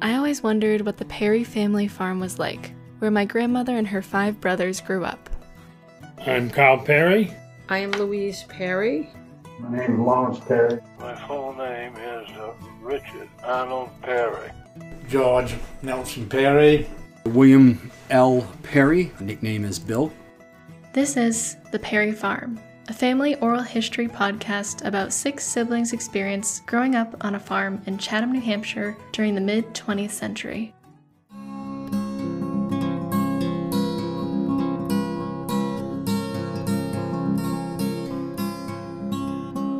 I always wondered what the Perry family farm was like, where my grandmother and her five brothers grew up. I'm Carl Perry. I am Louise Perry. My name is Lawrence Perry. My full name is uh, Richard Arnold Perry. George Nelson Perry. William L. Perry, nickname is Bill. This is The Perry Farm, a family oral history podcast about six siblings' experience growing up on a farm in Chatham, New Hampshire during the mid 20th century.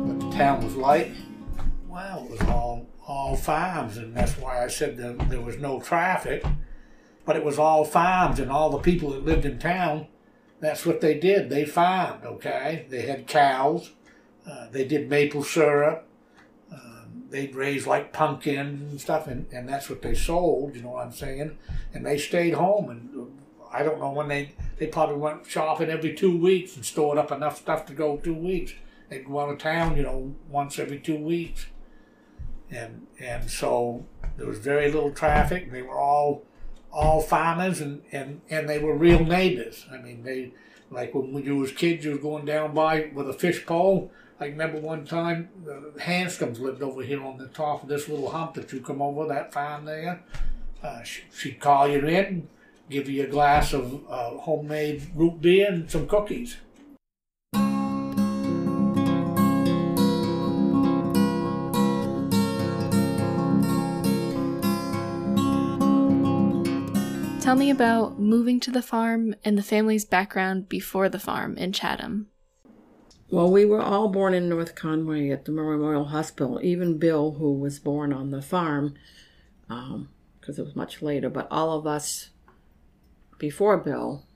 What the town was like? Well, it was all all farms, and that's why I said that there was no traffic. But it was all farms, and all the people that lived in town, that's what they did. They farmed. Okay, they had cows. Uh, they did maple syrup. Um, they'd raise like pumpkins and stuff, and, and that's what they sold. You know what I'm saying? And they stayed home, and uh, I don't know when they they probably went shopping every two weeks and stored up enough stuff to go two weeks. They'd go out of town, you know, once every two weeks, and and so there was very little traffic. They were all all farmers, and and and they were real neighbors. I mean, they like when you was kids, you was going down by with a fish pole. I remember one time the Hanscoms lived over here on the top of this little hump that you come over that farm there. Uh, she, she'd call you in, give you a glass of uh, homemade root beer and some cookies. Tell me about moving to the farm and the family's background before the farm in Chatham. Well, we were all born in North Conway at the Memorial Hospital. Even Bill, who was born on the farm, because um, it was much later. But all of us before Bill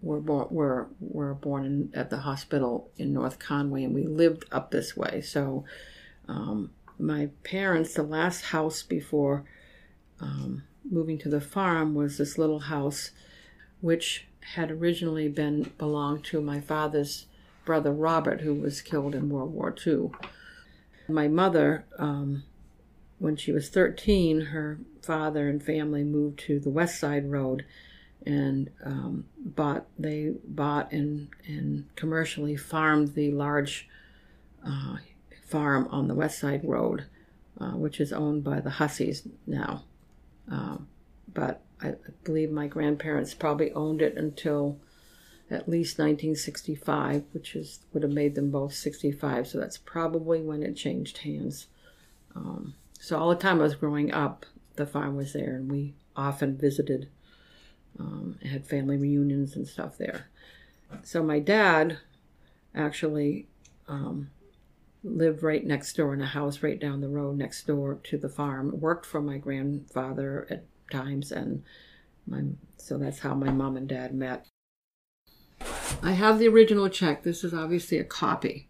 were born were were born in, at the hospital in North Conway, and we lived up this way. So, um, my parents, the last house before um, moving to the farm was this little house, which had originally been belonged to my father's brother Robert, who was killed in World War II. My mother, um, when she was 13, her father and family moved to the West Side Road and um, bought they bought and and commercially farmed the large uh, farm on the West Side Road, uh, which is owned by the Husseys now. Um, but I believe my grandparents probably owned it until at least 1965, which is would have made them both 65. So that's probably when it changed hands. Um, so all the time I was growing up, the farm was there, and we often visited. Um, had family reunions and stuff there. So my dad actually um, lived right next door in a house right down the road next door to the farm. Worked for my grandfather at times, and my so that's how my mom and dad met. I have the original check. This is obviously a copy.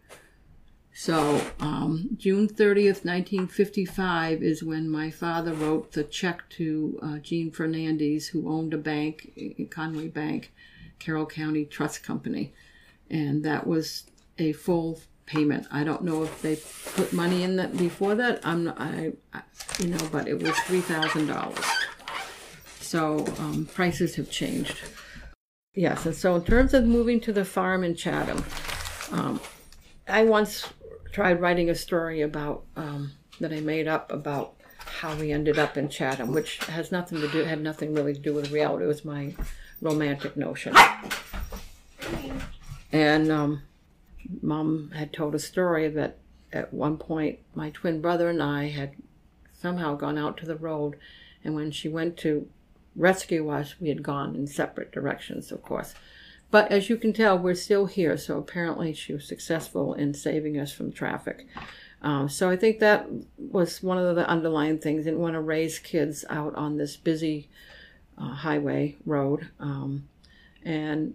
So um, June thirtieth, nineteen fifty-five, is when my father wrote the check to uh, Gene Fernandez, who owned a bank, Conway Bank, Carroll County Trust Company, and that was a full payment. I don't know if they put money in that before that. I'm not, I, I you know, but it was three thousand dollars. So um, prices have changed. Yes, and so in terms of moving to the farm in Chatham, um, I once tried writing a story about um, that I made up about how we ended up in Chatham, which has nothing to do had nothing really to do with reality. It was my romantic notion. And um, mom had told a story that at one point my twin brother and I had somehow gone out to the road, and when she went to rescue us, we had gone in separate directions, of course. But as you can tell, we're still here, so apparently she was successful in saving us from traffic. Um, so I think that was one of the underlying things. Didn't want to raise kids out on this busy uh, highway road. Um, and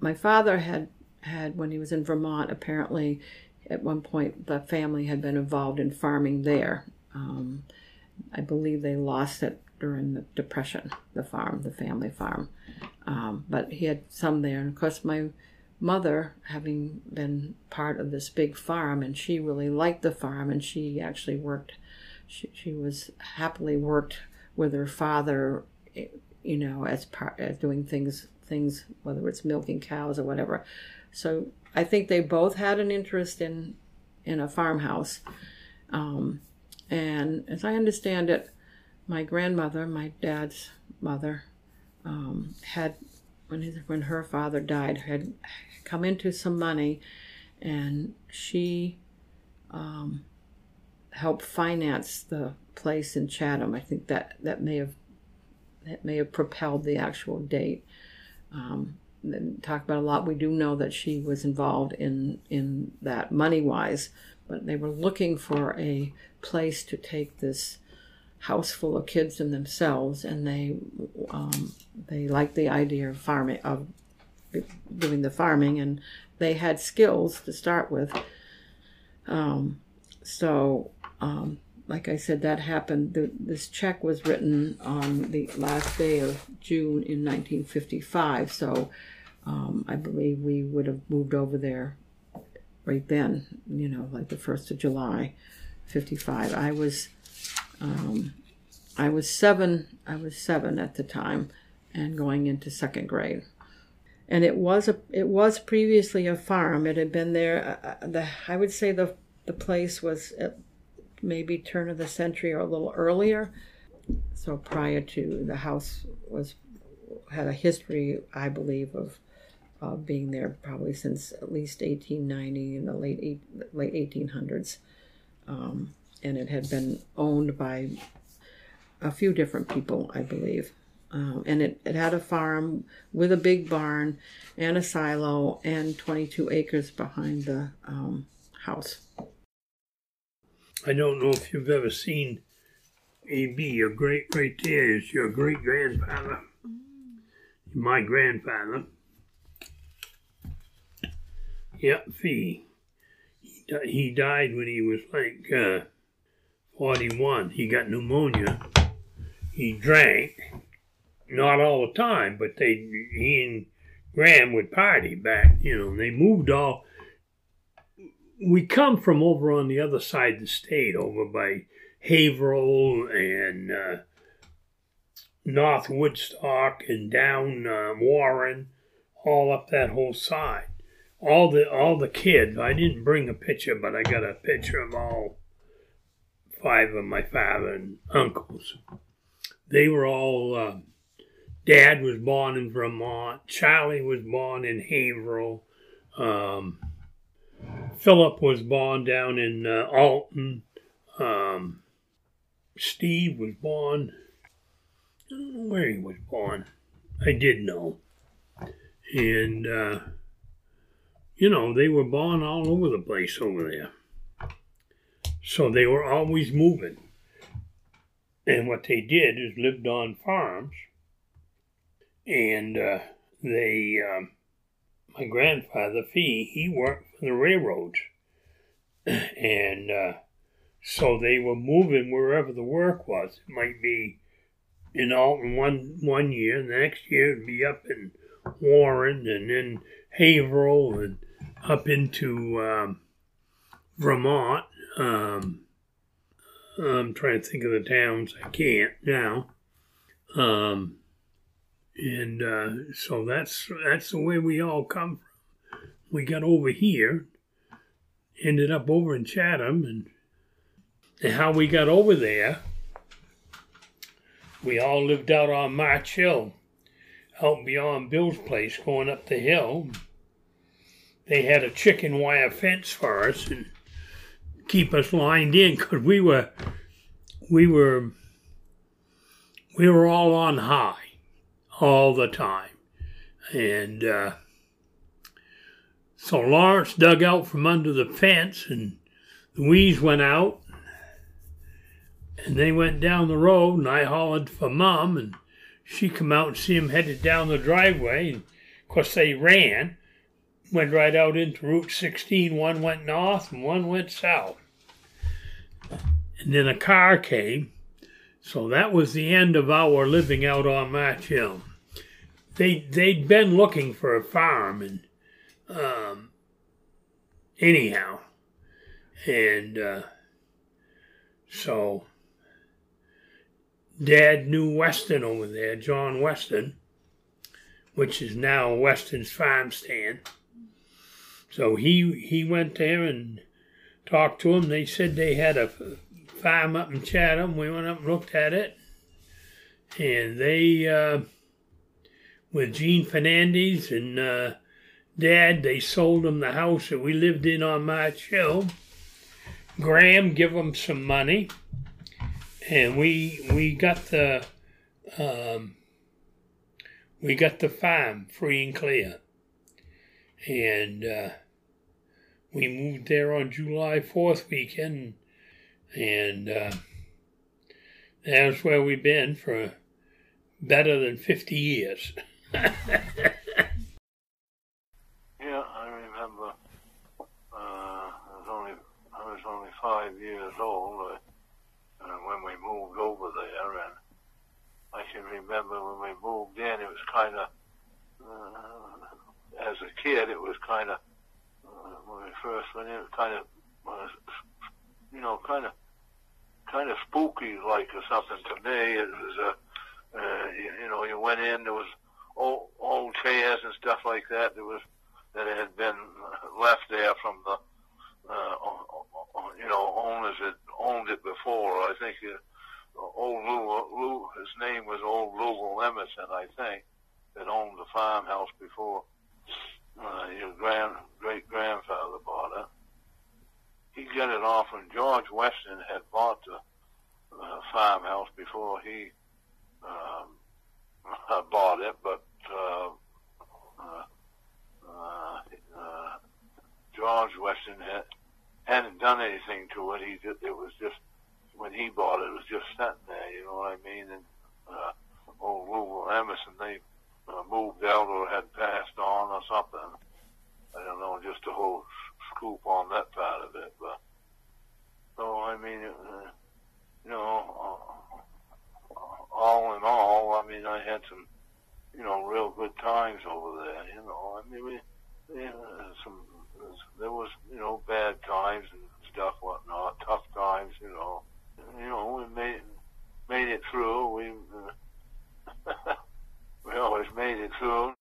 my father had had when he was in Vermont. Apparently, at one point, the family had been involved in farming there. Um, I believe they lost it during the Depression, the farm, the family farm. Um, but he had some there. And of course, my mother, having been part of this big farm, and she really liked the farm, and she actually worked, she, she was happily worked with her father, eh, you know, as part as doing things things whether it's milking cows or whatever. So I think they both had an interest in in a farmhouse. Um, and as I understand it, my grandmother, my dad's mother, um, had when his, when her father died had come into some money, and she um, helped finance the place in Chatham. I think that that may have that may have propelled the actual date. Um, talk about a lot. We do know that she was involved in in that money wise, but they were looking for a place to take this house full of kids and themselves, and they um, they liked the idea of farming of doing the farming, and they had skills to start with. Um, so, um, like I said, that happened. The, this check was written on the last day of June in 1955. So, um, I believe we would have moved over there right then. You know, like the first of July, 55. I was, um, I was seven. I was seven at the time, and going into second grade and it was a it was previously a farm. It had been there. Uh, uh, the I would say the the place was at maybe turn of the century or a little earlier. So prior to the house was had a history, I believe, of uh, being there probably since at least 1890 in the late eight, late 1800s, um, and it had been owned by a few different people, I believe. Um, and it, it had a farm with a big barn and a silo and 22 acres behind the um, house. I don't know if you've ever seen AB. Your great right there is your great grandfather. My grandfather. Yep, Fee. He, he died when he was like uh, 41. He got pneumonia. He drank not all the time, but they he and Gram would party back. You know, they moved all. We come from over on the other side of the state, over by Haverhill and uh, North Woodstock and down uh, Warren, all up that whole side. All the all the kids. I didn't bring a picture, but I got a picture of all five of my father and uncles. They were all. Uh, Dad was born in Vermont. Charlie was born in Haverhill. Um, Philip was born down in uh, Alton. Um, Steve was born. I don't know where he was born. I did know. And, uh, you know, they were born all over the place over there. So they were always moving. And what they did is lived on farms and uh, they, um, my grandfather Fee, he worked for the railroads, and uh, so they were moving wherever the work was. It might be in Alton one one year, the next year it'd be up in Warren, and then Haverhill, and up into um, Vermont. Um, I'm trying to think of the towns. I can't now. Um, and uh, so that's that's the way we all come from. We got over here, ended up over in Chatham, and, and how we got over there. We all lived out on March Hill, out beyond Bill's place, going up the hill. They had a chicken wire fence for us and keep us lined in because we were we were we were all on high all the time. And uh, so Lawrence dug out from under the fence, and the Louise went out. And they went down the road, and I hollered for Mom, and she come out and see him headed down the driveway. And of course, they ran, went right out into Route 16. One went north, and one went south. And then a car came. So that was the end of our living out on March Hill they they'd been looking for a farm and um, anyhow, and uh, so Dad knew Weston over there, John Weston, which is now Weston's farm stand. So he he went there and talked to them. They said they had a farm up in Chatham. We went up and looked at it, and they, uh, with Gene Fernandez and uh, Dad, they sold them the house that we lived in on March Hill. Gram give them some money, and we we got the um, we got the farm free and clear, and uh, we moved there on July Fourth weekend, and uh, that's where we've been for better than fifty years. Yeah, I remember. Uh, I was only I was only five years old uh, uh, when we moved over there, and I can remember when we moved in. It was kind of uh, as a kid, it was kind of first went in, it kind of uh, you know kind of kind of spooky like or something to me. It was uh, uh, you, you know you went in there was old, old chairs and stuff like that. There was that had been left there from the uh, you know owners that owned it before. I think uh, old Lou, Lou, his name was old Louisville Emerson, I think, that owned the farmhouse before uh, your grand great grandfather bought it. He got it off when George Weston had bought the uh, farmhouse before he um, bought it, but uh, uh, uh, uh, George Weston had, hadn't done anything to it. He just, it was just when he bought it, it was just sitting there. You know what I mean? And uh, old Louisville Emerson, they uh, moved out or had passed on or something. I don't know, just a whole scoop on that part of it. But so I mean, uh, you know, uh, all in all, I mean, I had some, you know, real good times over there. You know, I mean, we, yeah, some there was, you know, bad times and stuff, whatnot, tough times. You know, you know, we made made it through. We uh, we always made it through.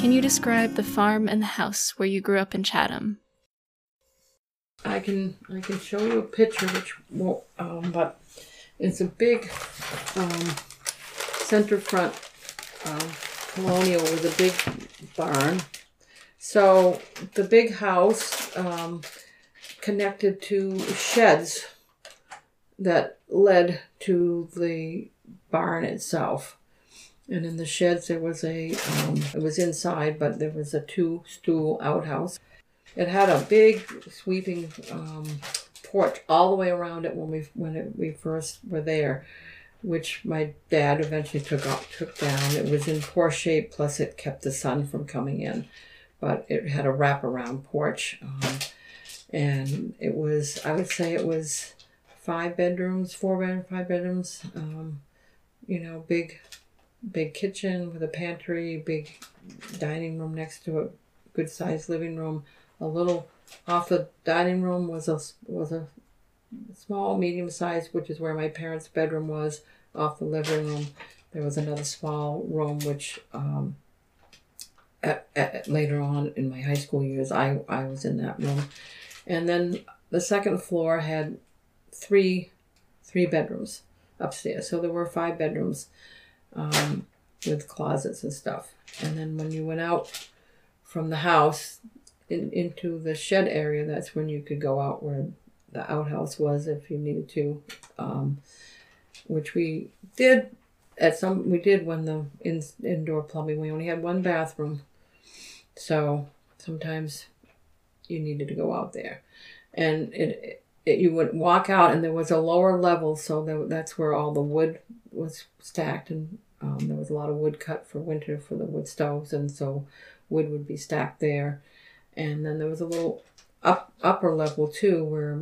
Can you describe the farm and the house where you grew up in Chatham? I can I can show you a picture, which won't, um, but it's a big um, center front um, colonial with a big barn. So the big house um, connected to sheds that led to the barn itself. And in the sheds there was a um, it was inside, but there was a two stool outhouse. It had a big sweeping um, porch all the way around it when we when it, we first were there, which my dad eventually took off, took down. It was in poor shape, plus it kept the sun from coming in, but it had a wraparound porch, um, and it was I would say it was five bedrooms, four bed, five bedrooms. Um, you know, big, big kitchen with a pantry, big dining room next to it, good sized living room a little off the dining room was a was a small medium size which is where my parents bedroom was off the living room there was another small room which um, at, at, later on in my high school years I, I was in that room and then the second floor had three three bedrooms upstairs so there were five bedrooms um, with closets and stuff and then when you went out from the house in, into the shed area, that's when you could go out where the outhouse was if you needed to, um, which we did at some. We did when the in, indoor plumbing. We only had one bathroom, so sometimes you needed to go out there, and it, it you would walk out and there was a lower level, so that, that's where all the wood was stacked and. Um, there was a lot of wood cut for winter for the wood stoves, and so wood would be stacked there and then there was a little up upper level too where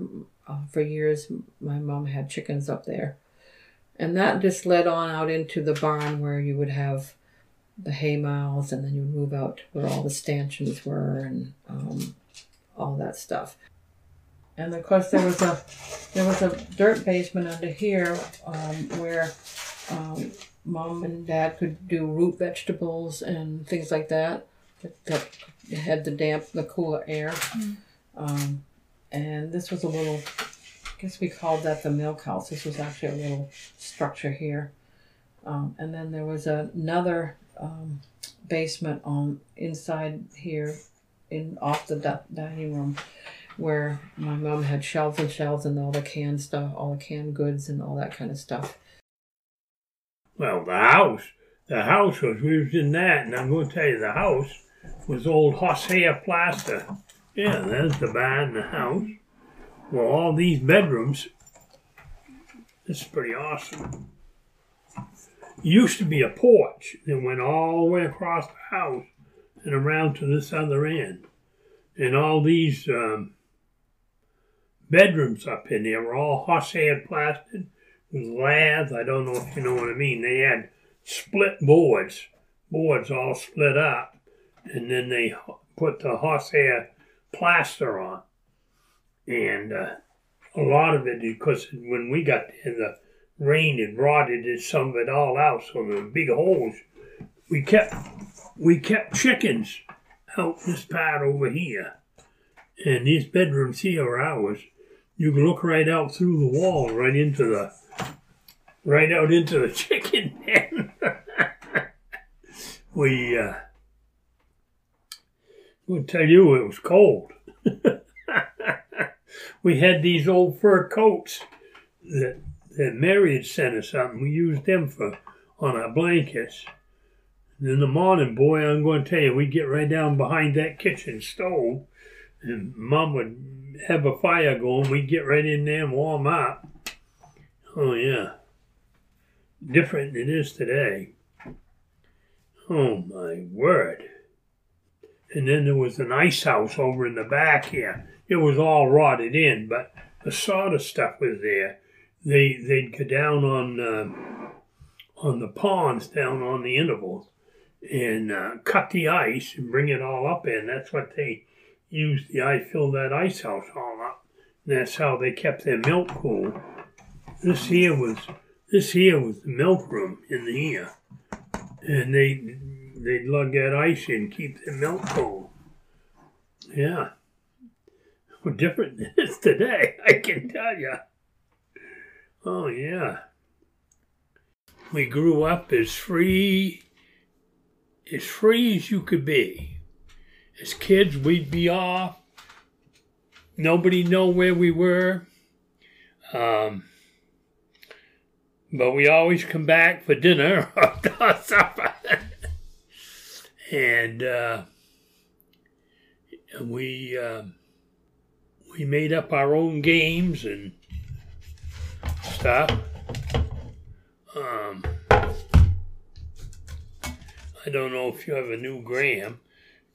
uh, for years my mom had chickens up there and that just led on out into the barn where you would have the hay mows, and then you would move out to where all the stanchions were and um, all that stuff. And of course, there was a there was a dirt basement under here um, where um, mom and dad could do root vegetables and things like that that, that had the damp, the cooler air. Um, and this was a little, I guess we called that the milk house. This was actually a little structure here. Um, and then there was another um, basement on inside here, in off the di- dining room, where my mom had shelves and shelves and all the canned stuff, all the canned goods and all that kind of stuff. Well, the house, the house was, we was in that, and I'm going to tell you, the house was old horsehair plaster. Yeah, there's the barn, the house. Well, all these bedrooms, this is pretty awesome. Used to be a porch that went all the way across the house and around to this other end. And all these um, bedrooms up in there were all horsehair plastered with laths. I don't know if you know what I mean. They had split boards, boards all split up, and then they put the horsehair plaster on. And uh, a lot of it, because when we got there, the rain had rotted it, some of it all out, so there were big holes. We kept we kept chickens out this part over here, and these bedrooms here are ours. You can look right out through the wall, right into the right out into the chicken pen. we, uh, I'll tell you, it was cold. we had these old fur coats that, that Mary had sent us something. We used them for on our blankets. And in the morning, boy, I'm going to tell you, we'd get right down behind that kitchen stove, and Mom would have a fire going. We'd get right in there and warm up. Oh, yeah different than it is today. Oh my word. And then there was an ice house over in the back here. It was all rotted in, but the sawdust stuff was there. They they'd go down on uh, on the ponds down on the intervals and uh, cut the ice and bring it all up in. That's what they used the ice, fill that ice house all up. And that's how they kept their milk cool. This here was this here was the milk room in the here, and they they'd lug that ice in, keep the milk cool. Yeah, well, different it is today, I can tell you. Oh yeah, we grew up as free, as free as you could be. As kids, we'd be off. Nobody know where we were. Um, but we always come back for dinner or supper. and uh, we uh, we made up our own games and stuff. Um, I don't know if you ever knew Gram.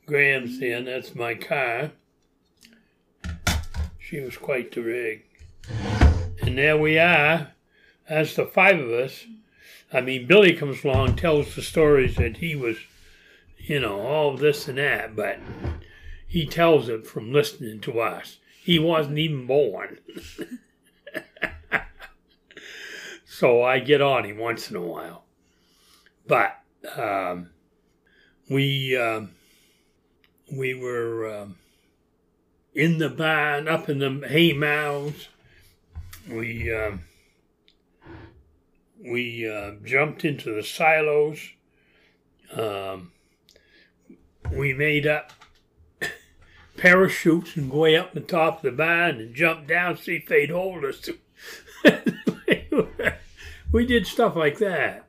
Gram's and that's my car. She was quite the rig. And there we are as the five of us, I mean, Billy comes along, tells the stories that he was, you know, all this and that, but he tells it from listening to us. He wasn't even born. so I get on him once in a while. But um, we um, we were um, in the barn, up in the hay mows. We um, we uh, jumped into the silos. Um, we made up parachutes and go way up the top of the barn and jump down, see if they'd hold us. we did stuff like that.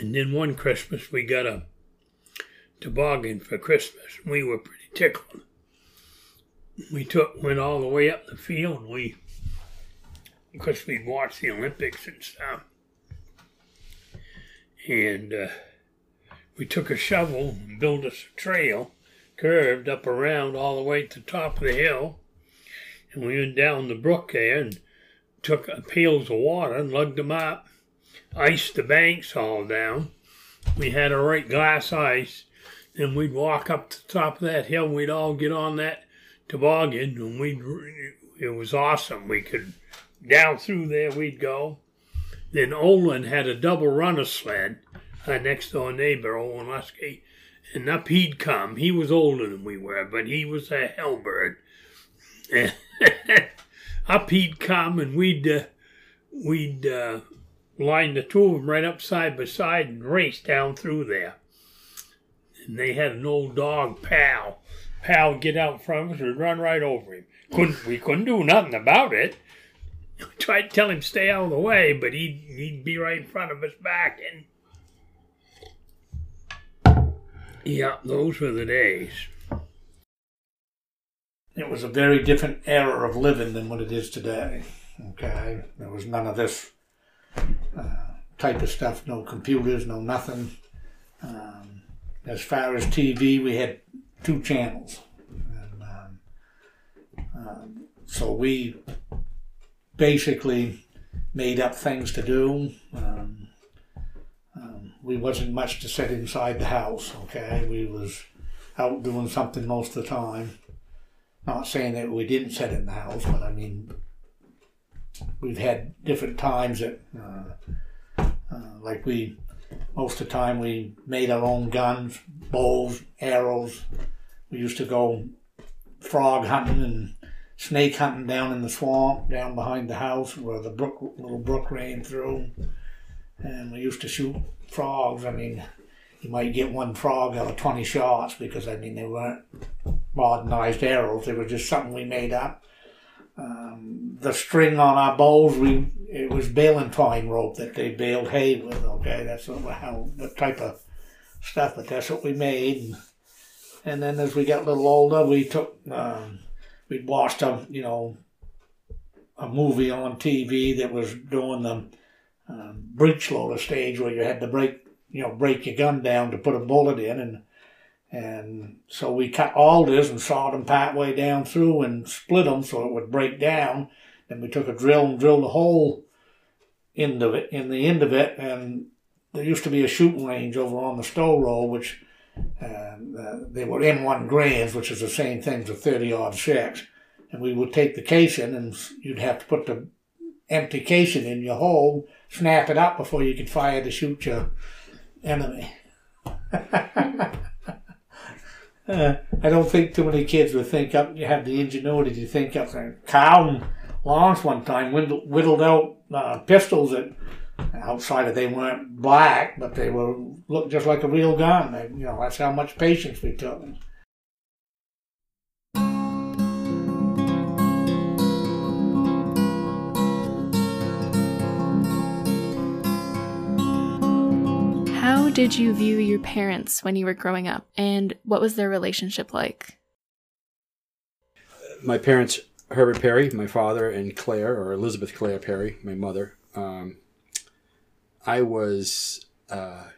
And then one Christmas we got a toboggan for Christmas. We were pretty tickled. We took went all the way up the field. We because we'd watched the Olympics and stuff. And uh, we took a shovel and built us a trail, curved up around all the way to the top of the hill. And we went down the brook there and took pails of water and lugged them up. iced the banks all down. We had a right glass ice. Then we'd walk up to the top of that hill. We'd all get on that toboggan, and we'd. It was awesome. We could down through there. We'd go. Then Olin had a double runner sled. Our next door neighbor, Olin Lusky, and up he'd come. He was older than we were, but he was a hellbird. up he'd come, and we'd uh, we'd uh, line the two of them right up side by side and race down through there. And they had an old dog, Pal. Pal would get out in front of us and run right over him. Couldn't we couldn't do nothing about it. Tried to tell him stay out of the way, but he'd he'd be right in front of us back and yeah, those were the days. It was a very different era of living than what it is today. Okay, there was none of this uh, type of stuff. No computers, no nothing. Um, as far as TV, we had two channels, and um, um, so we basically made up things to do. Um, um, we wasn't much to sit inside the house. Okay, we was out doing something most of the time. Not saying that we didn't sit in the house, but I mean, we've had different times that, uh, uh, like we, most of the time we made our own guns, bows, arrows. We used to go frog hunting and snake hunting down in the swamp, down behind the house where the brook, little brook ran through. And we used to shoot frogs. I mean, you might get one frog out of 20 shots because, I mean, they weren't modernized arrows. They were just something we made up. Um, the string on our bows, we it was baling twine rope that they baled hay with. Okay, that's what, how the type of stuff, but that's what we made. And, and then as we got a little older, we took um, we'd watched a you know a movie on TV that was doing the um, breech loader stage where you had to break you know break your gun down to put a bullet in and and so we cut all this and sawed them part way down through and split them so it would break down. Then we took a drill and drilled a hole of it in the end of it. And there used to be a shooting range over on the Stowe Road, which uh, uh, they were M1 Garands, which is the same thing as a 30 odd six. And we would take the casing and you'd have to put the empty casing in your hole, snap it up before you could fire to shoot your enemy. Uh, I don't think too many kids would think up. You have the ingenuity to think up. And Lawrence one time whittled, whittled out uh, pistols that outside of they weren't black, but they were looked just like a real gun. They, you know, that's how much patience we took. Did you view your parents when you were growing up, and what was their relationship like? My parents, Herbert Perry, my father, and Claire, or Elizabeth Claire Perry, my mother. Um, I was uh,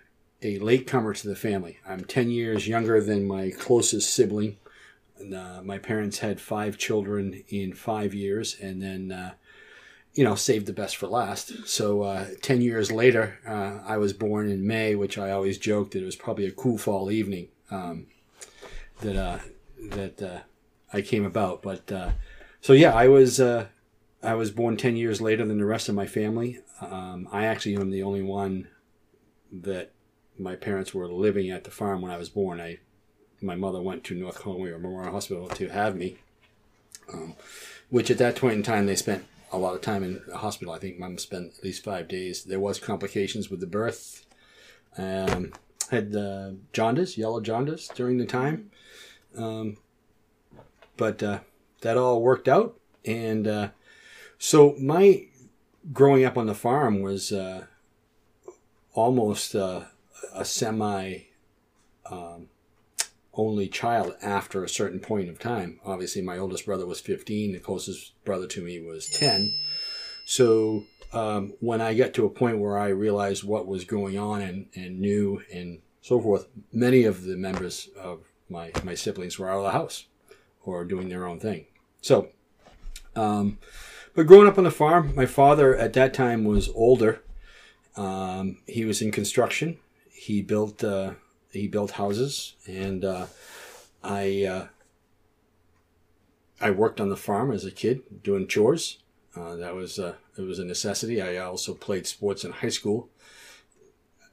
a latecomer to the family. I'm 10 years younger than my closest sibling. And, uh, my parents had five children in five years, and then uh, you know, saved the best for last. So uh, ten years later, uh, I was born in May, which I always joked that it was probably a cool fall evening um, that uh, that uh, I came about. But uh, so yeah, I was uh, I was born ten years later than the rest of my family. Um, I actually am the only one that my parents were living at the farm when I was born. I my mother went to North Conway or Memorial Hospital to have me, um, which at that point in time they spent a lot of time in the hospital. I think mom spent at least five days. There was complications with the birth. Um, had jaundice, yellow jaundice during the time. Um, but uh, that all worked out. And uh, so my growing up on the farm was uh, almost uh, a semi um, only child after a certain point of time. Obviously, my oldest brother was 15, the closest brother to me was 10. So um, when I got to a point where I realized what was going on and, and knew and so forth, many of the members of my, my siblings were out of the house or doing their own thing. So, um, but growing up on the farm, my father at that time was older. Um, he was in construction. He built uh, he built houses, and uh, I uh, I worked on the farm as a kid doing chores. Uh, that was uh, it was a necessity. I also played sports in high school.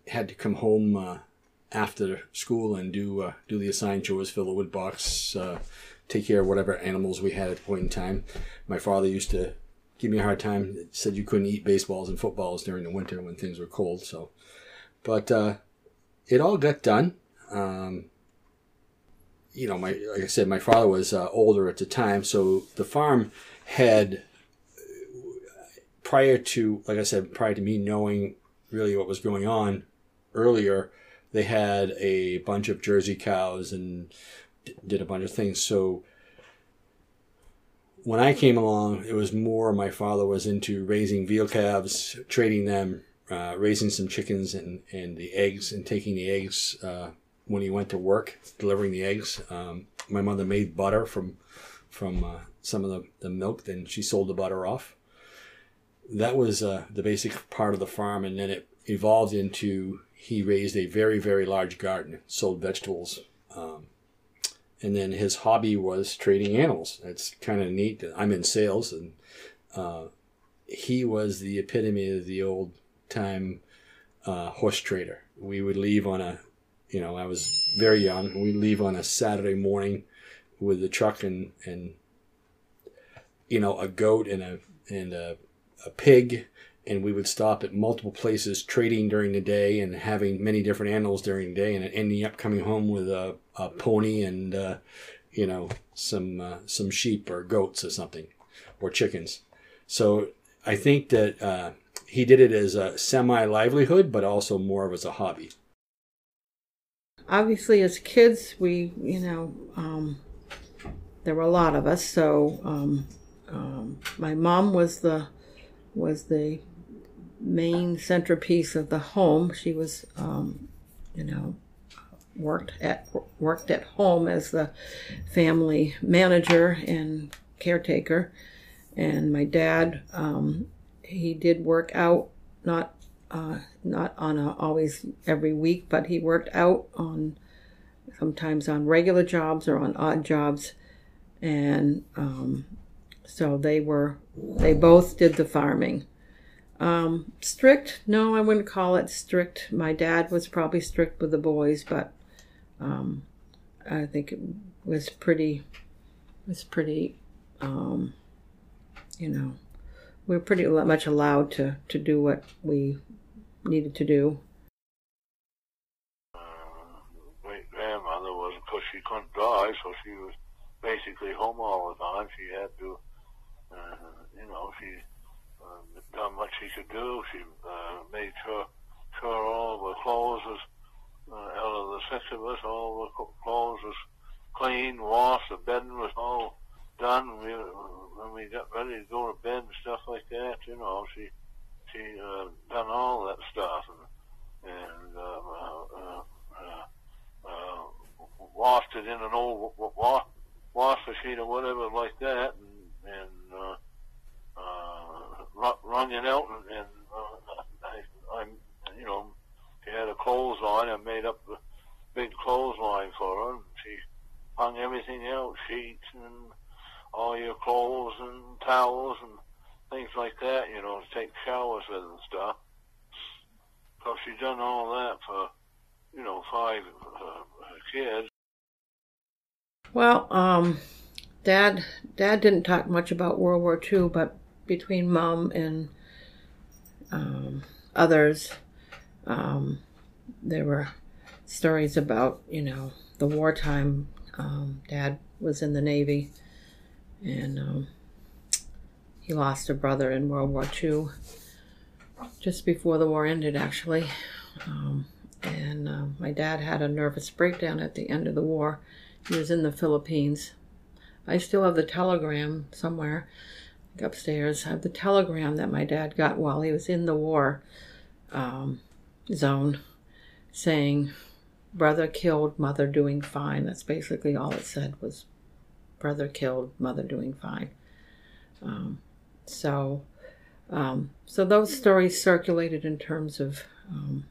Had to come home uh, after school and do uh, do the assigned chores, fill the wood box, uh, take care of whatever animals we had at the point in time. My father used to give me a hard time. Said you couldn't eat baseballs and footballs during the winter when things were cold. So, but uh, it all got done. Um, you know, my like I said, my father was uh, older at the time, so the farm had prior to, like I said, prior to me knowing really what was going on earlier, they had a bunch of Jersey cows and d- did a bunch of things. So when I came along, it was more my father was into raising veal calves, trading them, uh, raising some chickens and, and the eggs, and taking the eggs uh, when he went to work, delivering the eggs. Um, my mother made butter from from uh, some of the, the milk, then she sold the butter off. That was uh, the basic part of the farm, and then it evolved into he raised a very, very large garden, sold vegetables. Um, and then his hobby was trading animals. It's kind of neat. I'm in sales, and uh, he was the epitome of the old time uh, horse trader. We would leave on a, you know, I was very young. We'd leave on a Saturday morning with the truck and and you know a goat and a and a, a pig and we would stop at multiple places trading during the day and having many different animals during the day and ending up coming home with a, a pony and uh, you know some uh, some sheep or goats or something or chickens so i think that uh, he did it as a semi livelihood but also more of as a hobby. Obviously as kids we you know um, there were a lot of us so um, um, my mom was the was the main centerpiece of the home. She was um, you know worked at worked at home as the family manager and caretaker. And my dad um, he did work out not uh, not on a, always every week, but he worked out on sometimes on regular jobs or on odd jobs, and um, so they were they both did the farming. Um, strict? No, I wouldn't call it strict. My dad was probably strict with the boys, but um, I think it was pretty was pretty um, you know we we're pretty much allowed to to do what we needed to do. Uh, great was, of she couldn't drive, so she was basically home all the time. She had to, uh, you know, she uh, done what she could do. She uh, made sure sure all the clothes was uh, out of the six of us, all the clothes was clean, washed, the bedding was all done. We, when we got ready to go to bed and stuff like that, you know, she she uh, done all that stuff and, and uh, uh, uh, uh, washed it in an old wash, wash machine or whatever like that, and, and uh, uh, run it out, and, and uh, I, I'm, you know, she had a clothesline. I made up a big clothesline for her. And she hung everything out, sheets and all your clothes and towels and things like that, you know, to take showers with and stuff. So she done all that for, you know, five uh, kids. Well, um, Dad, Dad didn't talk much about World War II, but between Mom and um, others, um, there were stories about, you know, the wartime. Um, Dad was in the Navy, and um, he lost a brother in World War II, just before the war ended, actually. Um, and uh, my dad had a nervous breakdown at the end of the war. He was in the Philippines. I still have the telegram somewhere upstairs. I have the telegram that my dad got while he was in the war um, zone saying, Brother killed, mother doing fine. That's basically all it said was, Brother killed, mother doing fine. Um, so Um, so those stories circulated in terms of um,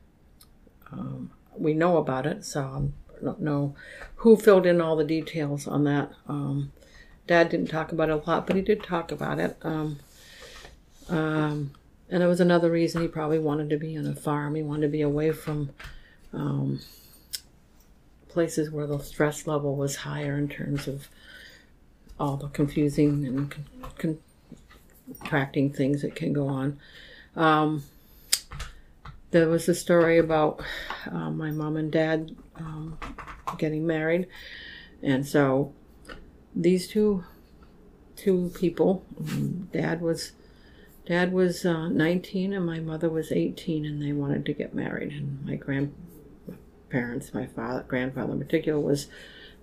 um, we know about it. So I don't know who filled in all the details on that. Um, Dad didn't talk about it a lot, but he did talk about it. Um, and it was another reason he probably wanted to be on a farm. He wanted to be away from places where the stress level was higher in terms of all the confusing and con- contracting things that can go on. Um, there was a story about uh, my mom and dad um, getting married, and so these two two people, um, dad was dad was uh, 19 and my mother was 18, and they wanted to get married, and my grandparents, my father, grandfather in particular, was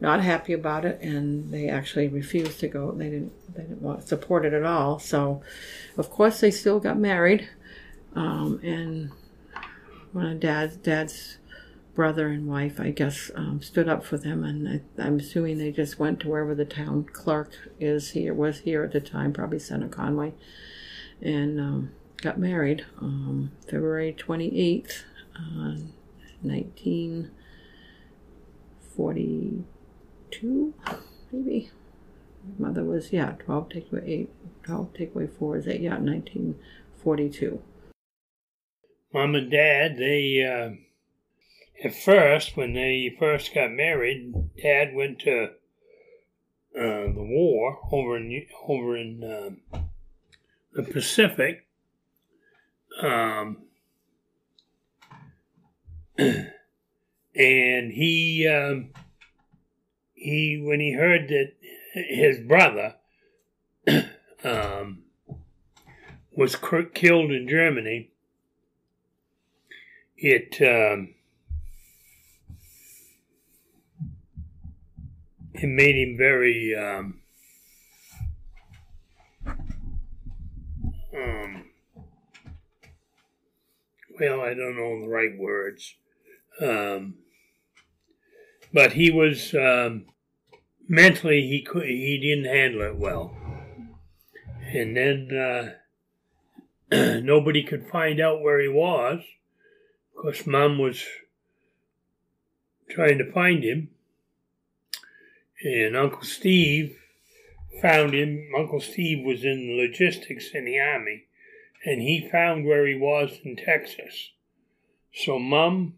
not happy about it, and they actually refused to go. They didn't they didn't want support it at all. So, of course, they still got married, um, and my dad's dad's brother and wife, I guess, um, stood up for them, and I, am assuming they just went to wherever the town clerk is here was here at the time, probably Center Conway, and um, got married um, February 28th, uh, 1942, maybe. My mother was yeah 12 take away 8 12 take away 4 is 8 yeah 1942 mom and dad, they, uh, at first, when they first got married, dad went to uh, the war over in, over in uh, the Pacific. Um, and he, um, he, when he heard that his brother um, was killed in Germany, it um, it made him very um, um, well, I don't know the right words, um, but he was um, mentally he could he didn't handle it well, and then uh, nobody could find out where he was of course, Mum was trying to find him, and Uncle Steve found him. Uncle Steve was in logistics in the Army, and he found where he was in Texas. So, Mom,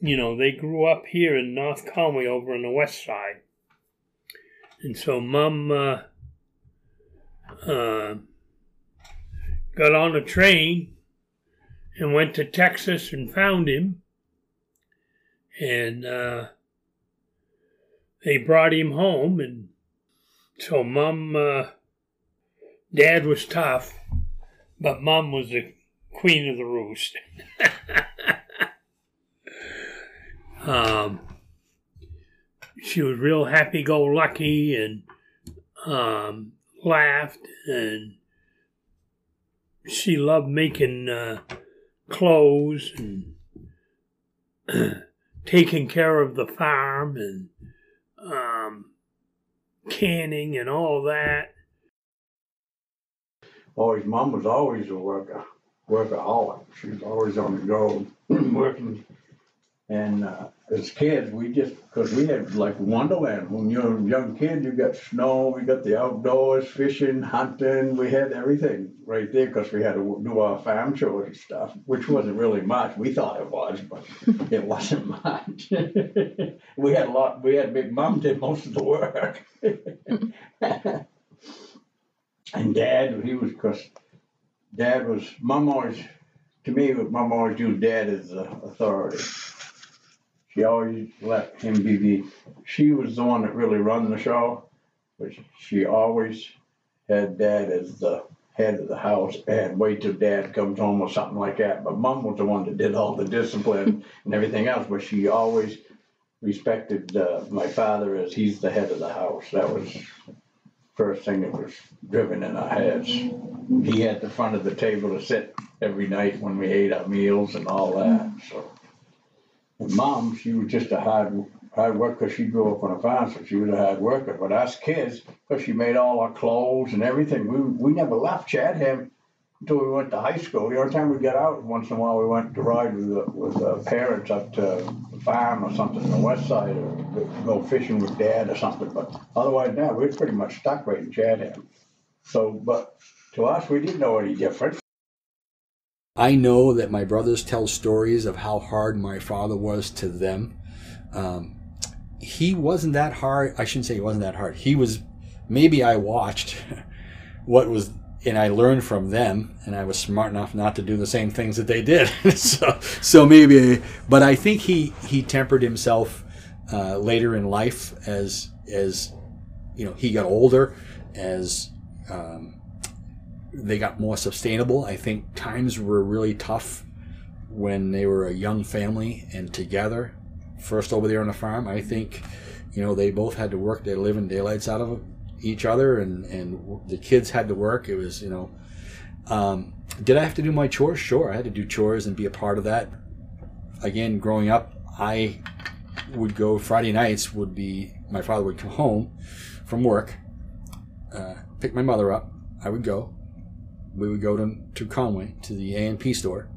you know, they grew up here in North Conway over on the west side. And so, mom uh, uh, got on a train and went to Texas and found him. And uh, they brought him home. And so, mom, uh, dad was tough, but mom was the queen of the roost. um, she was real happy go lucky and um, laughed and she loved making uh, clothes and taking care of the farm and um, canning and all that. Oh, his mom was always a worker, workaholic. She was always on the go, working and uh, as kids, we just, because we had like Wonderland. When you're a young kid, you got snow, we got the outdoors, fishing, hunting. We had everything right there because we had to do our farm chores and stuff, which wasn't really much. We thought it was, but it wasn't much. we had a lot, we had Big Mom did most of the work. and Dad, he was, because Dad was, Mom always, to me, Mom always used Dad as the authority she always let him be the, she was the one that really run the show, but she always had dad as the head of the house and wait till dad comes home or something like that. But mom was the one that did all the discipline and everything else, but she always respected uh, my father as he's the head of the house. That was first thing that was driven in our heads. He had the front of the table to sit every night when we ate our meals and all that. So mom, she was just a hard hard worker. She grew up on a farm, so she was a hard worker. But us kids, because she made all our clothes and everything, we we never left. Chatham until we went to high school. The only time we got out, once in a while, we went to ride with the, with the parents up to the farm or something on the west side, or go fishing with dad or something. But otherwise, now we're pretty much stuck right in Chatham. So, but to us, we didn't know any different. I know that my brothers tell stories of how hard my father was to them. Um, he wasn't that hard. I shouldn't say he wasn't that hard. He was, maybe I watched what was, and I learned from them, and I was smart enough not to do the same things that they did. so, so maybe, but I think he, he tempered himself uh, later in life as, as, you know, he got older, as, um, they got more sustainable. I think times were really tough when they were a young family and together, first over there on the farm. I think, you know, they both had to work their living daylights out of each other, and and the kids had to work. It was, you know, um, did I have to do my chores? Sure, I had to do chores and be a part of that. Again, growing up, I would go Friday nights. Would be my father would come home from work, uh, pick my mother up. I would go we would go to, to Conway to the A&P store,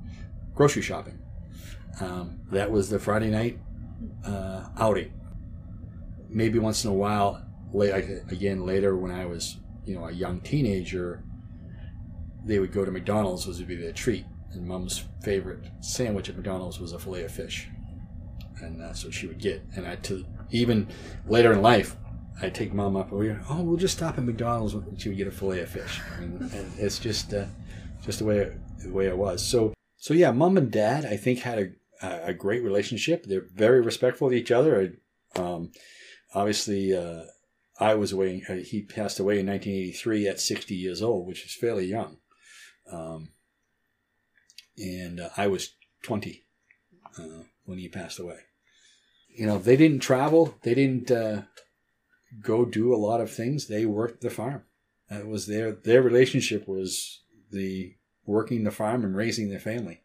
grocery shopping. Um, that was the Friday night uh, outing. Maybe once in a while, late, again later when I was you know a young teenager, they would go to McDonald's was would be their treat. And Mom's favorite sandwich at McDonald's was a fillet of fish, and that's what she would get. And I to even later in life, I take mom up. We oh, we'll just stop at McDonald's. And she would get a fillet of fish, and, and it's just uh, just the way it, the way it was. So so yeah, mom and dad I think had a a great relationship. They're very respectful of each other. Um, obviously, uh, I was away. Uh, he passed away in 1983 at 60 years old, which is fairly young. Um, and uh, I was 20 uh, when he passed away. You know, they didn't travel. They didn't uh, go do a lot of things. They worked the farm. That was their their relationship was the working the farm and raising their family.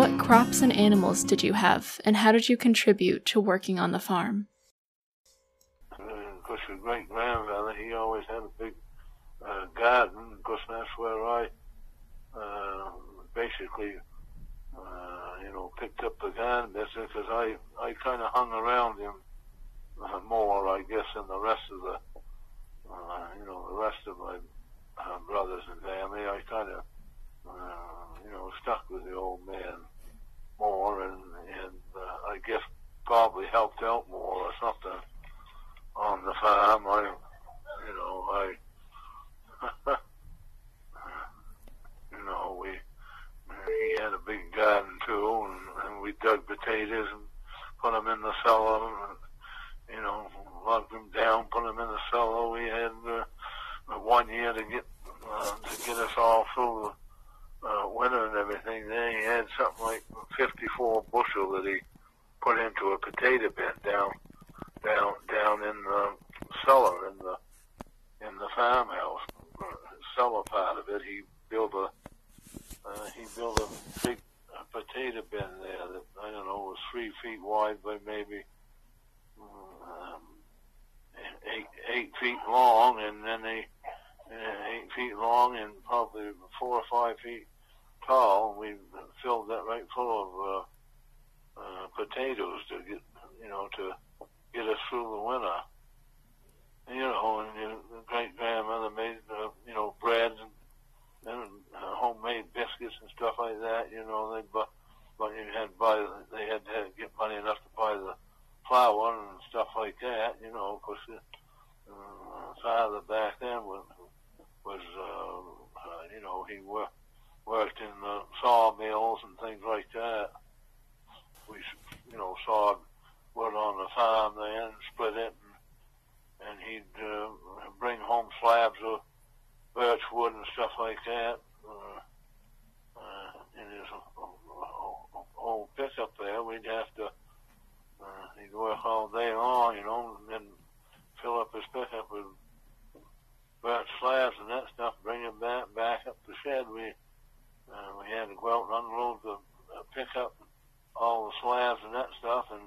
What crops and animals did you have, and how did you contribute to working on the farm? Uh, of course, your great grandfather, he always had a big uh, garden. Of course, that's where I uh, basically, uh, you know, picked up the garden business because I, I kind of hung around him uh, more, I guess, than the rest of the, uh, you know, the rest of my uh, brothers and family. I kind of, uh, you know, stuck with the old man more and, and uh, I guess probably helped out more or something on the farm. I, you know, I, you know, we he had a big garden too, and, and we dug potatoes and put them in the cellar, and, you know, locked them down, put them in the cellar. We had uh, one year to get uh, to get us all through the uh, winter and everything. Then he had something like 54 bushel that he put into a potato bin down down down in the cellar in the in the farmhouse cellar part of it, he built a uh, he built a big potato bin there that I don't know was three feet wide by maybe um, eight eight feet long, and then they uh, eight feet long and probably four or five feet tall. We filled that right full of uh, uh, potatoes to get you know to get us through the winter you know, and your great grandmother made, uh, you know, bread and, and uh, homemade biscuits and stuff like that. You know, they but but you had to buy, they had to get money enough to buy the flour and stuff like that. You know, of course, uh, father back then was was uh, uh, you know he worked worked in the sawmills and things like that. We you know sawed wood on the farm then, split it. And, and he'd uh, bring home slabs of birch wood and stuff like that uh, uh, in his old pickup there. We'd have to, uh, he'd work all day long, you know, and then fill up his pickup with birch slabs and that stuff, bring it back back up the shed. We uh, we had to go out and unload the uh, pickup, all the slabs and that stuff in,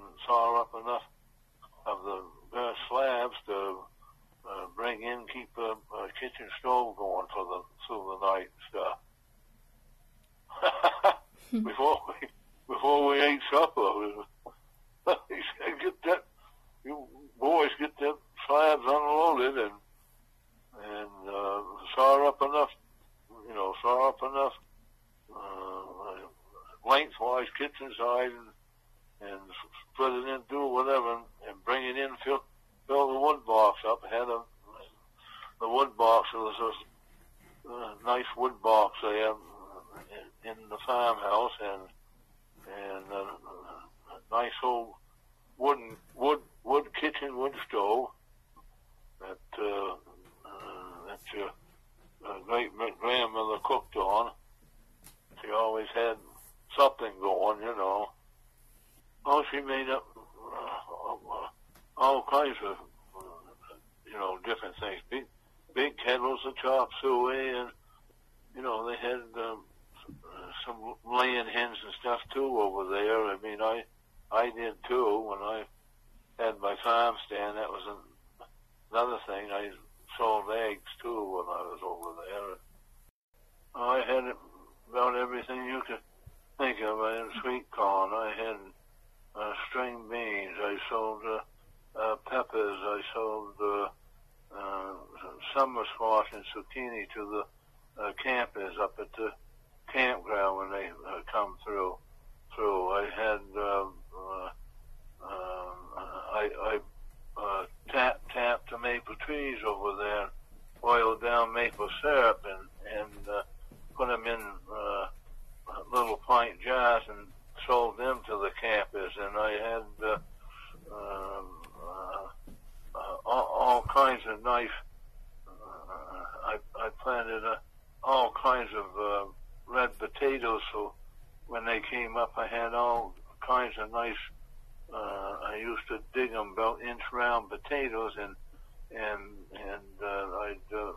keep a, a kitchen stove going for the through the night and before we before we ate supper, he said, "Get that, you boys, get that slabs unloaded and and uh, saw up enough, you know, saw up enough uh, lengthwise kitchen side and, and put it into whatever and bring it in, fill fill the wood box up. Had a the wood box was a uh, nice wood box there in, in the farmhouse and and uh, a nice old wooden wood wood kitchen wood stove that uh, uh, that your uh, great grandmother cooked on. She always had something going, you know. Oh, she made up uh, all kinds of uh, you know different things. Big big kettles of chop suey, and you know they had um, some laying hens and stuff too over there. I mean, I I did too when I had my farm stand. That was an, another thing. I sold eggs too when I was over there. I had about everything you could think of. I had sweet corn. I had uh, string beans. I sold uh, uh, peppers. I sold uh, uh, summer squash and zucchini to the uh, campers up at the campground when they uh, come through. Through, I had uh, uh, uh, I, I uh, tap tapped the maple trees over there, boiled down maple syrup, and and uh, put them in uh, little pint jars and sold them to the campers. And I had uh, um, uh, uh, all, all kinds of nice. Uh, I I planted uh, all kinds of uh, red potatoes. So when they came up, I had all kinds of nice. Uh, I used to dig them about inch round potatoes, and and and uh, I'd uh,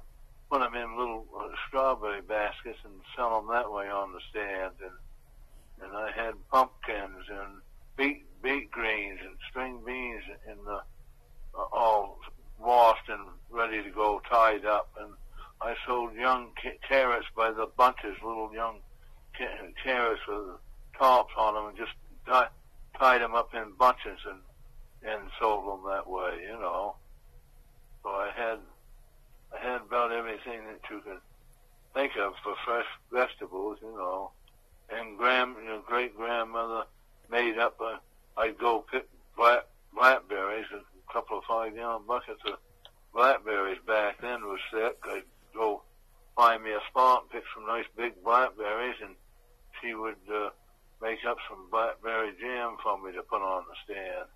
put them in little uh, strawberry baskets and sell them that way on the stand. And and I had pumpkins and beet beet greens and string beans in the uh, all washed and ready to go, tied up, and I sold young ca- carrots by the bunches, little young ca- carrots with tops on them, and just tie, tied them up in bunches and and sold them that way, you know. So I had I had about everything that you could think of for fresh vegetables, you know. And grand, you know, great grandmother made up. A, I'd go pick black blackberries, a couple of five gallon buckets of blackberries back then was sick. I'd go find me a spot pick some nice big blackberries, and she would uh, make up some blackberry jam for me to put on the stand.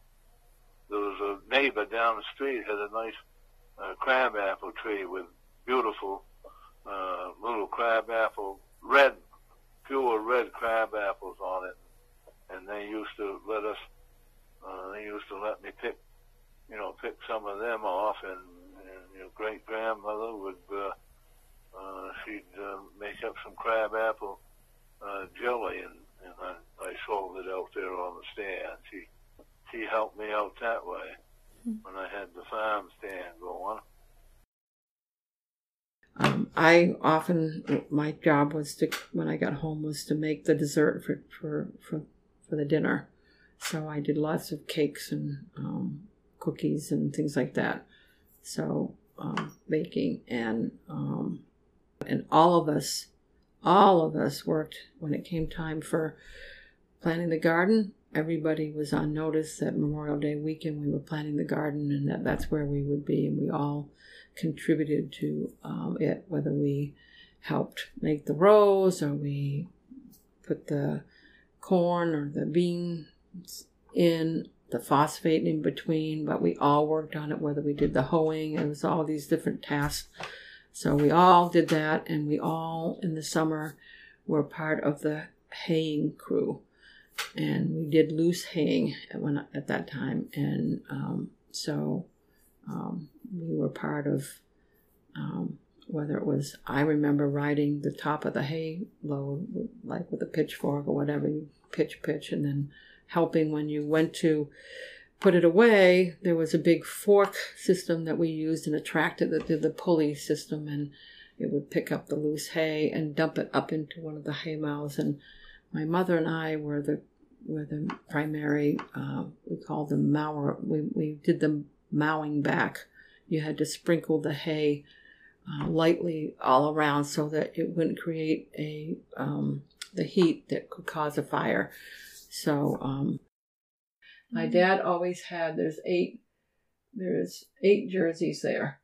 There was a neighbor down the street had a nice uh, crab apple tree with beautiful uh, little crab apple, red, pure red crab apples on it. And they used to let us, uh, they used to let me pick, you know, pick some of them off. And, and your great grandmother would, uh, uh, she'd uh, make up some crab apple uh, jelly, and I, sold it out there on the stand. He she helped me out that way when I had the farm stand going. Um, I often my job was to when I got home was to make the dessert for for for, for the dinner. So I did lots of cakes and um, cookies and things like that. So um, baking and um, and all of us, all of us worked when it came time for planting the garden. Everybody was on notice that Memorial Day weekend we were planting the garden, and that that's where we would be, and we all contributed to um, it, whether we helped make the rows or we put the corn or the beans in the phosphate in between, but we all worked on it, whether we did the hoeing, it was all these different tasks. So we all did that, and we all in the summer were part of the haying crew. And we did loose haying at, when, at that time. And um, so um, we were part of um, whether it was I remember riding the top of the hay load like with a pitchfork or whatever you pitch pitch and then helping when you went to put it away, there was a big fork system that we used and a tractor that did the pulley system, and it would pick up the loose hay and dump it up into one of the hay mows. And my mother and I were the were the primary. Uh, we called them mower. We we did the mowing back. You had to sprinkle the hay uh, lightly all around so that it wouldn't create a um, the heat that could cause a fire. So um, my dad always had there's eight there's eight jerseys there,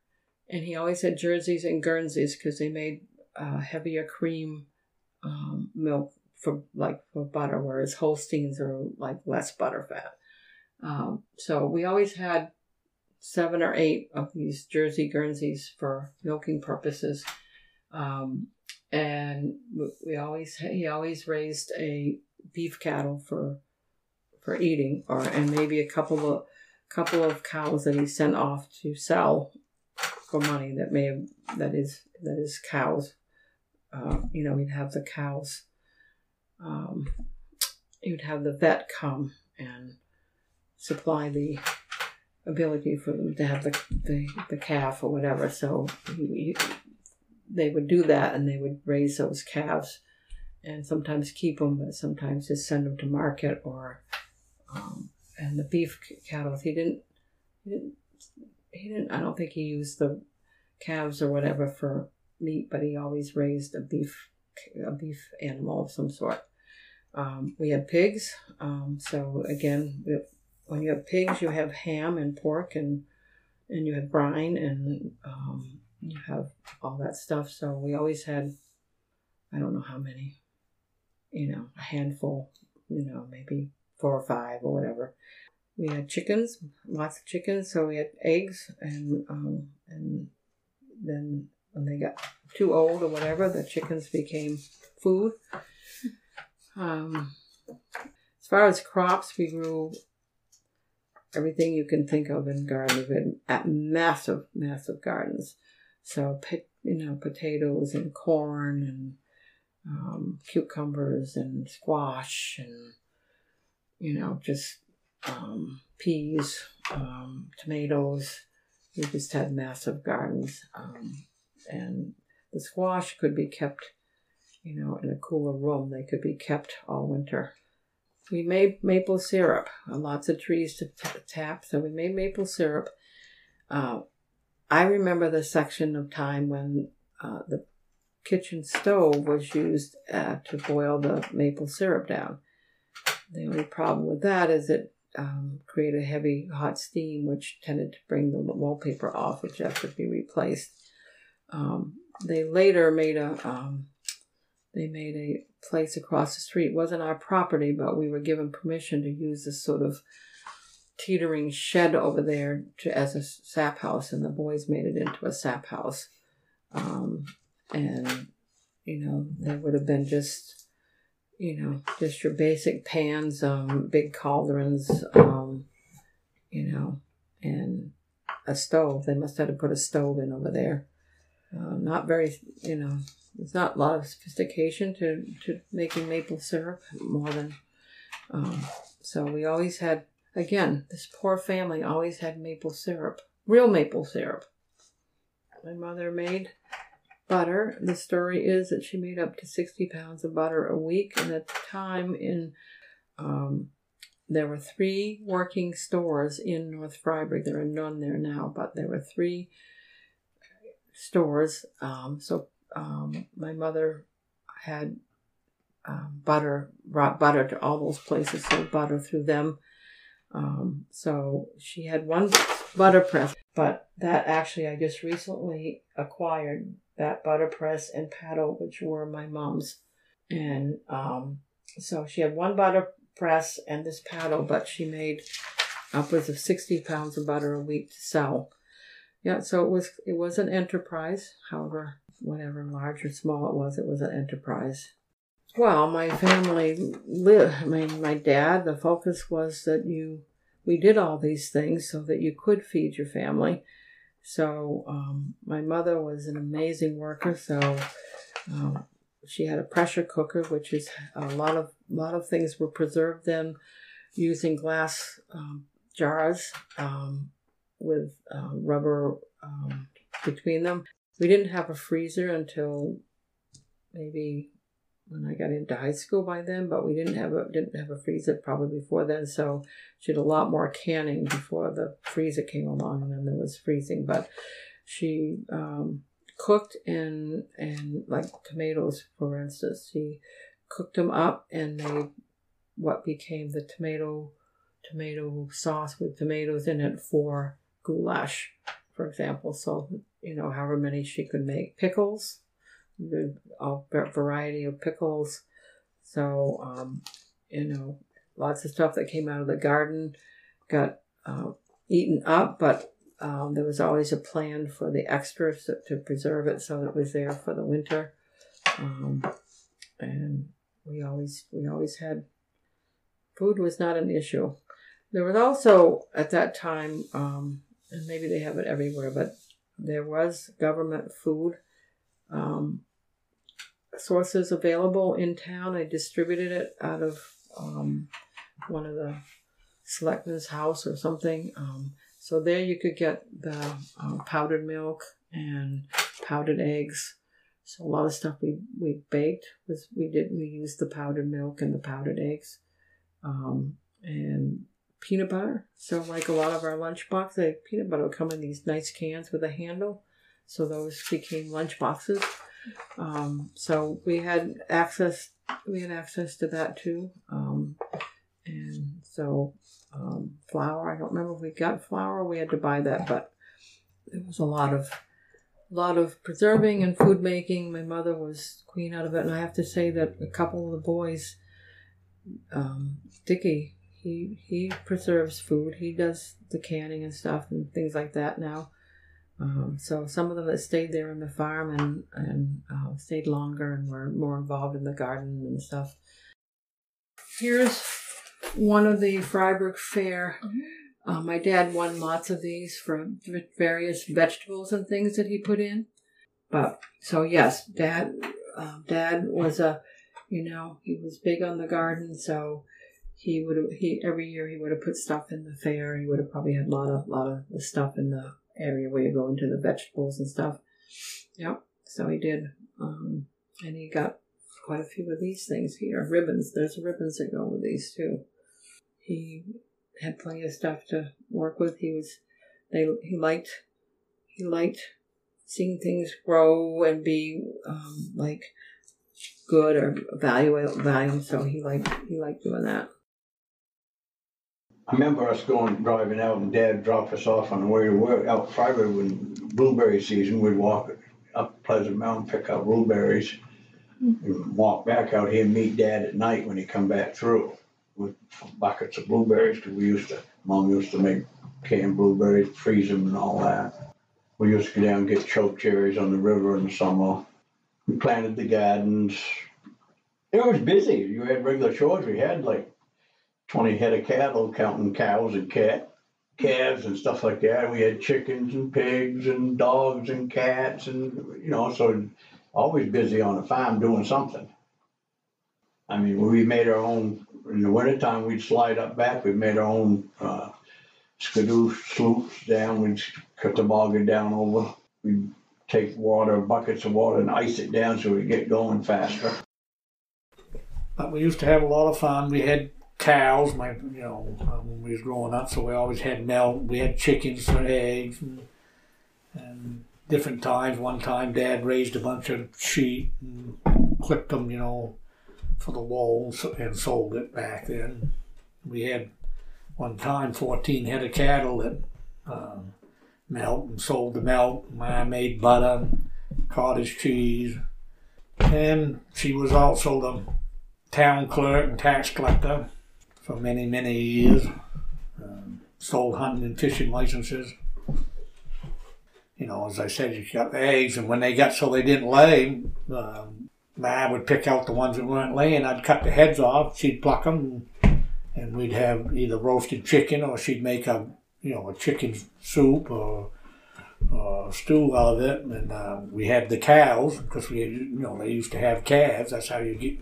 and he always had jerseys and Guernseys because they made uh, heavier cream um, milk for like for butter, whereas Holsteins are like less butter fat. Um, so we always had seven or eight of these Jersey Guernseys for milking purposes. Um, and we always he always raised a beef cattle for for eating, or and maybe a couple of couple of cows that he sent off to sell for money that may have that is that is cows. Uh, you know, he'd have the cows. Um, would have the vet come and supply the ability for them to have the the, the calf or whatever. So he, they would do that, and they would raise those calves, and sometimes keep them, but sometimes just send them to market or. Um, and the beef cattle, he didn't, he didn't, he didn't. I don't think he used the calves or whatever for meat, but he always raised a beef, a beef animal of some sort. Um, we had pigs, um, so again, when you have pigs, you have ham and pork and and you have brine and um, you have all that stuff. So we always had, I don't know how many, you know, a handful, you know, maybe four or five or whatever. We had chickens, lots of chickens. So we had eggs and um, and then when they got too old or whatever, the chickens became food. Um, as far as crops, we grew everything you can think of in gardens. We had massive, massive gardens. So, you know, potatoes and corn and um, cucumbers and squash and, you know, just um, peas, um, tomatoes. We just had massive gardens. Um, and the squash could be kept, you know, in a cooler room. They could be kept all winter we made maple syrup. Uh, lots of trees to t- tap, so we made maple syrup. Uh, I remember the section of time when uh, the kitchen stove was used uh, to boil the maple syrup down. The only problem with that is it um, created heavy hot steam, which tended to bring the wallpaper off, which had to be replaced. Um, they later made a um, they made a place across the street. It wasn't our property, but we were given permission to use this sort of teetering shed over there to, as a sap house, and the boys made it into a sap house. Um, and, you know, there would have been just, you know, just your basic pans, um, big cauldrons, um, you know, and a stove. They must have put a stove in over there. Uh, not very, you know, there's not a lot of sophistication to, to making maple syrup more than um, so we always had again this poor family always had maple syrup real maple syrup. My mother made butter. The story is that she made up to 60 pounds of butter a week and at the time in um, there were three working stores in north Fryeburg there are none there now but there were three stores um, so um, my mother had um, butter, brought butter to all those places, sold butter through them. Um, so she had one butter press, but that actually I just recently acquired that butter press and paddle, which were my mom's. And um, so she had one butter press and this paddle, but she made upwards of 60 pounds of butter a week to sell. Yeah, so it was it was an enterprise. However, whatever large or small it was, it was an enterprise. Well, my family lived. I mean, my dad. The focus was that you we did all these things so that you could feed your family. So um, my mother was an amazing worker. So um, she had a pressure cooker, which is a lot of lot of things were preserved then using glass um, jars um, with uh, rubber um, between them. We didn't have a freezer until maybe when I got into high school by then, but we didn't have a didn't have a freezer probably before then. So she did a lot more canning before the freezer came along, and then there was freezing. But she um, cooked and and like tomatoes, for instance, she cooked them up and made what became the tomato tomato sauce with tomatoes in it for goulash, for example. So you know, however many she could make pickles a variety of pickles. So, um, you know, lots of stuff that came out of the garden got uh, eaten up, but um, there was always a plan for the extras to, to, preserve it so it was there for the winter. Um, and we always we always had food was not an issue. There was also at that time, um, and maybe they have it everywhere, but there was government food um, sources available in town. I distributed it out of um, one of the selectmen's house or something. Um, so there you could get the uh, powdered milk and powdered eggs. So a lot of stuff we, we baked was we did we used the powdered milk and the powdered eggs, um, and peanut butter. So like a lot of our lunch boxes, the peanut butter would come in these nice cans with a handle. So those became lunch boxes. Um, so we had access. We had access to that too. Um, and so um, flour. I don't remember if we got flour. We had to buy that, but there was a lot of a lot of preserving and food making. My mother was queen out of it, and I have to say that a couple of the boys, um, Dickie, he he preserves food. He does the canning and stuff and things like that now. Um, so some of them that stayed there in the farm and and uh, stayed longer and were more involved in the garden and stuff. Here's one of the Fryeburg Fair. Mm-hmm. Uh, my dad won lots of these for various vegetables and things that he put in. But so yes, dad, uh, dad was a, you know, he was big on the garden, so he would have he every year he would have put stuff in the fair. He would have probably had a lot of lot of the stuff in the area where you go into the vegetables and stuff. Yep. So he did. Um, and he got quite a few of these things here. Ribbons. There's ribbons that go with these too. He had plenty of stuff to work with. He was they he liked he liked seeing things grow and be um, like good or value value. So he liked he liked doing that. I remember us going driving out and Dad dropped us off on the way to work out Friday when blueberry season. We'd walk up Pleasant Mountain, pick up blueberries, and walk back out here and meet Dad at night when he come back through with buckets of blueberries. Cause we used to, Mom used to make canned blueberries, freeze them and all that. We used to go down and get choke cherries on the river in the summer. We planted the gardens. It was busy. You had regular chores. We had like 20 head of cattle, counting cows and cat calves and stuff like that. We had chickens and pigs and dogs and cats and you know, so always busy on the farm doing something. I mean, we made our own in the wintertime we'd slide up back, we made our own uh, skidoo sloops down, we'd cut the bogger down over. We'd take water, buckets of water and ice it down so we'd get going faster. But we used to have a lot of fun. We had cows, my you know, um, when we was growing up. So we always had milk. We had chickens and eggs, and, and different times. One time, Dad raised a bunch of sheep and clipped them, you know, for the wool and sold it back then. We had one time 14 head of cattle that um, milked and sold the milk. I made butter, cottage cheese, and she was also the town clerk and tax collector for many, many years. Um, sold hunting and fishing licenses. You know, as I said, you got eggs, and when they got so they didn't lay, um, Ma would pick out the ones that weren't laying. I'd cut the heads off. She'd pluck them, and we'd have either roasted chicken or she'd make a, you know, a chicken soup or, or stew out of it. And uh, we had the cows because we, you know, they used to have calves. That's how you get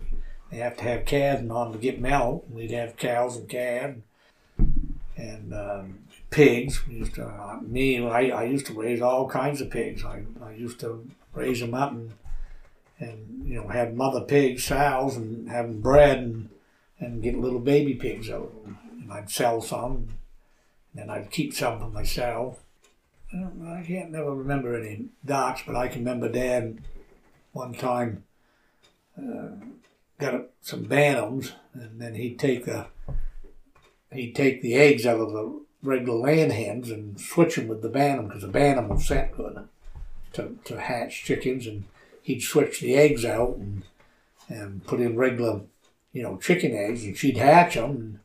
they have to have calves in order to get milk. We'd have cows and calves. and um, pigs. We used to, uh, me, I, I used to raise all kinds of pigs. I, I used to raise them up and and you know have mother pigs, sows, and have them bred and and get little baby pigs out of them. And I'd sell some, and then I'd keep some for myself. I, don't, I can't never remember any ducks, but I can remember Dad one time uh, got some bantams, and then he'd take a he'd take the eggs out of the regular land hens and switch them with the bantam because the bantam will set good to, to hatch chickens, and he'd switch the eggs out and and put in regular, you know, chicken eggs, and she'd hatch them, and,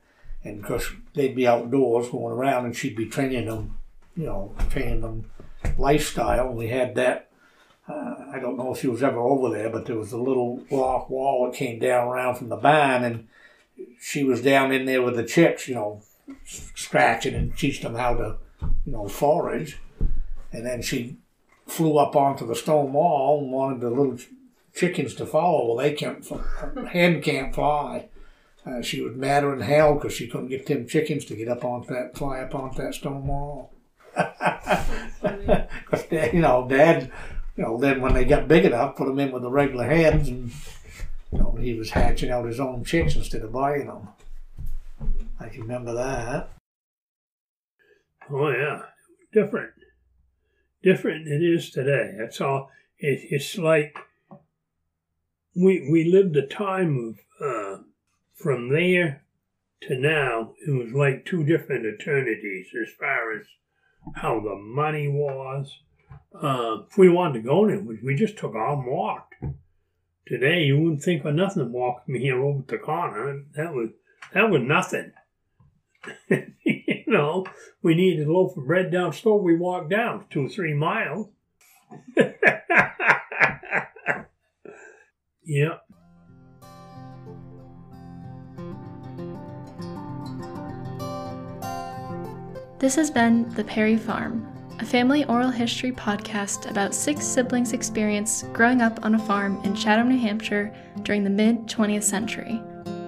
and of course they'd be outdoors going around, and she'd be training them, you know, training them lifestyle. And we had that. Uh, I don't know if she was ever over there, but there was a little rock wall that came down around from the barn, and she was down in there with the chicks, you know, scratching and teaching them how to, you know, forage. And then she flew up onto the stone wall and wanted the little chickens to follow. Well, they can't, hen can't fly. Uh, she was madder than hell because she couldn't get them chickens to get up on that, fly up onto that stone wall. You know, Dad, you know, then when they got big enough, put them in with the regular hens and, you know, he was hatching out his own chicks instead of buying them. I can remember that. Oh yeah, different, different it is today. That's all. It, it's like we we lived a time of uh, from there to now. It was like two different eternities as far as how the money was. Uh, if we wanted to go anywhere, we just took off and walked. Today, you wouldn't think of nothing walking here over to the corner. That was that was nothing. you know, we needed a loaf of bread down store. We walked down two or three miles. yeah. This has been The Perry Farm, a family oral history podcast about six siblings' experience growing up on a farm in Chatham, New Hampshire during the mid 20th century.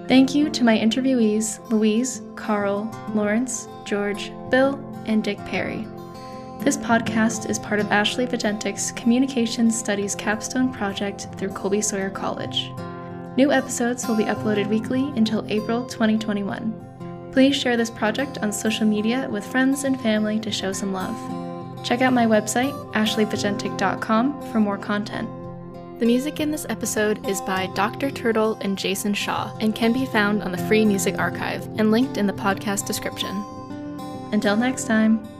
Thank you to my interviewees Louise, Carl, Lawrence, George, Bill, and Dick Perry. This podcast is part of Ashley Vajentic's Communications Studies capstone project through Colby Sawyer College. New episodes will be uploaded weekly until April 2021. Please share this project on social media with friends and family to show some love. Check out my website, ashleyvajentic.com, for more content. The music in this episode is by Dr. Turtle and Jason Shaw and can be found on the Free Music Archive and linked in the podcast description. Until next time.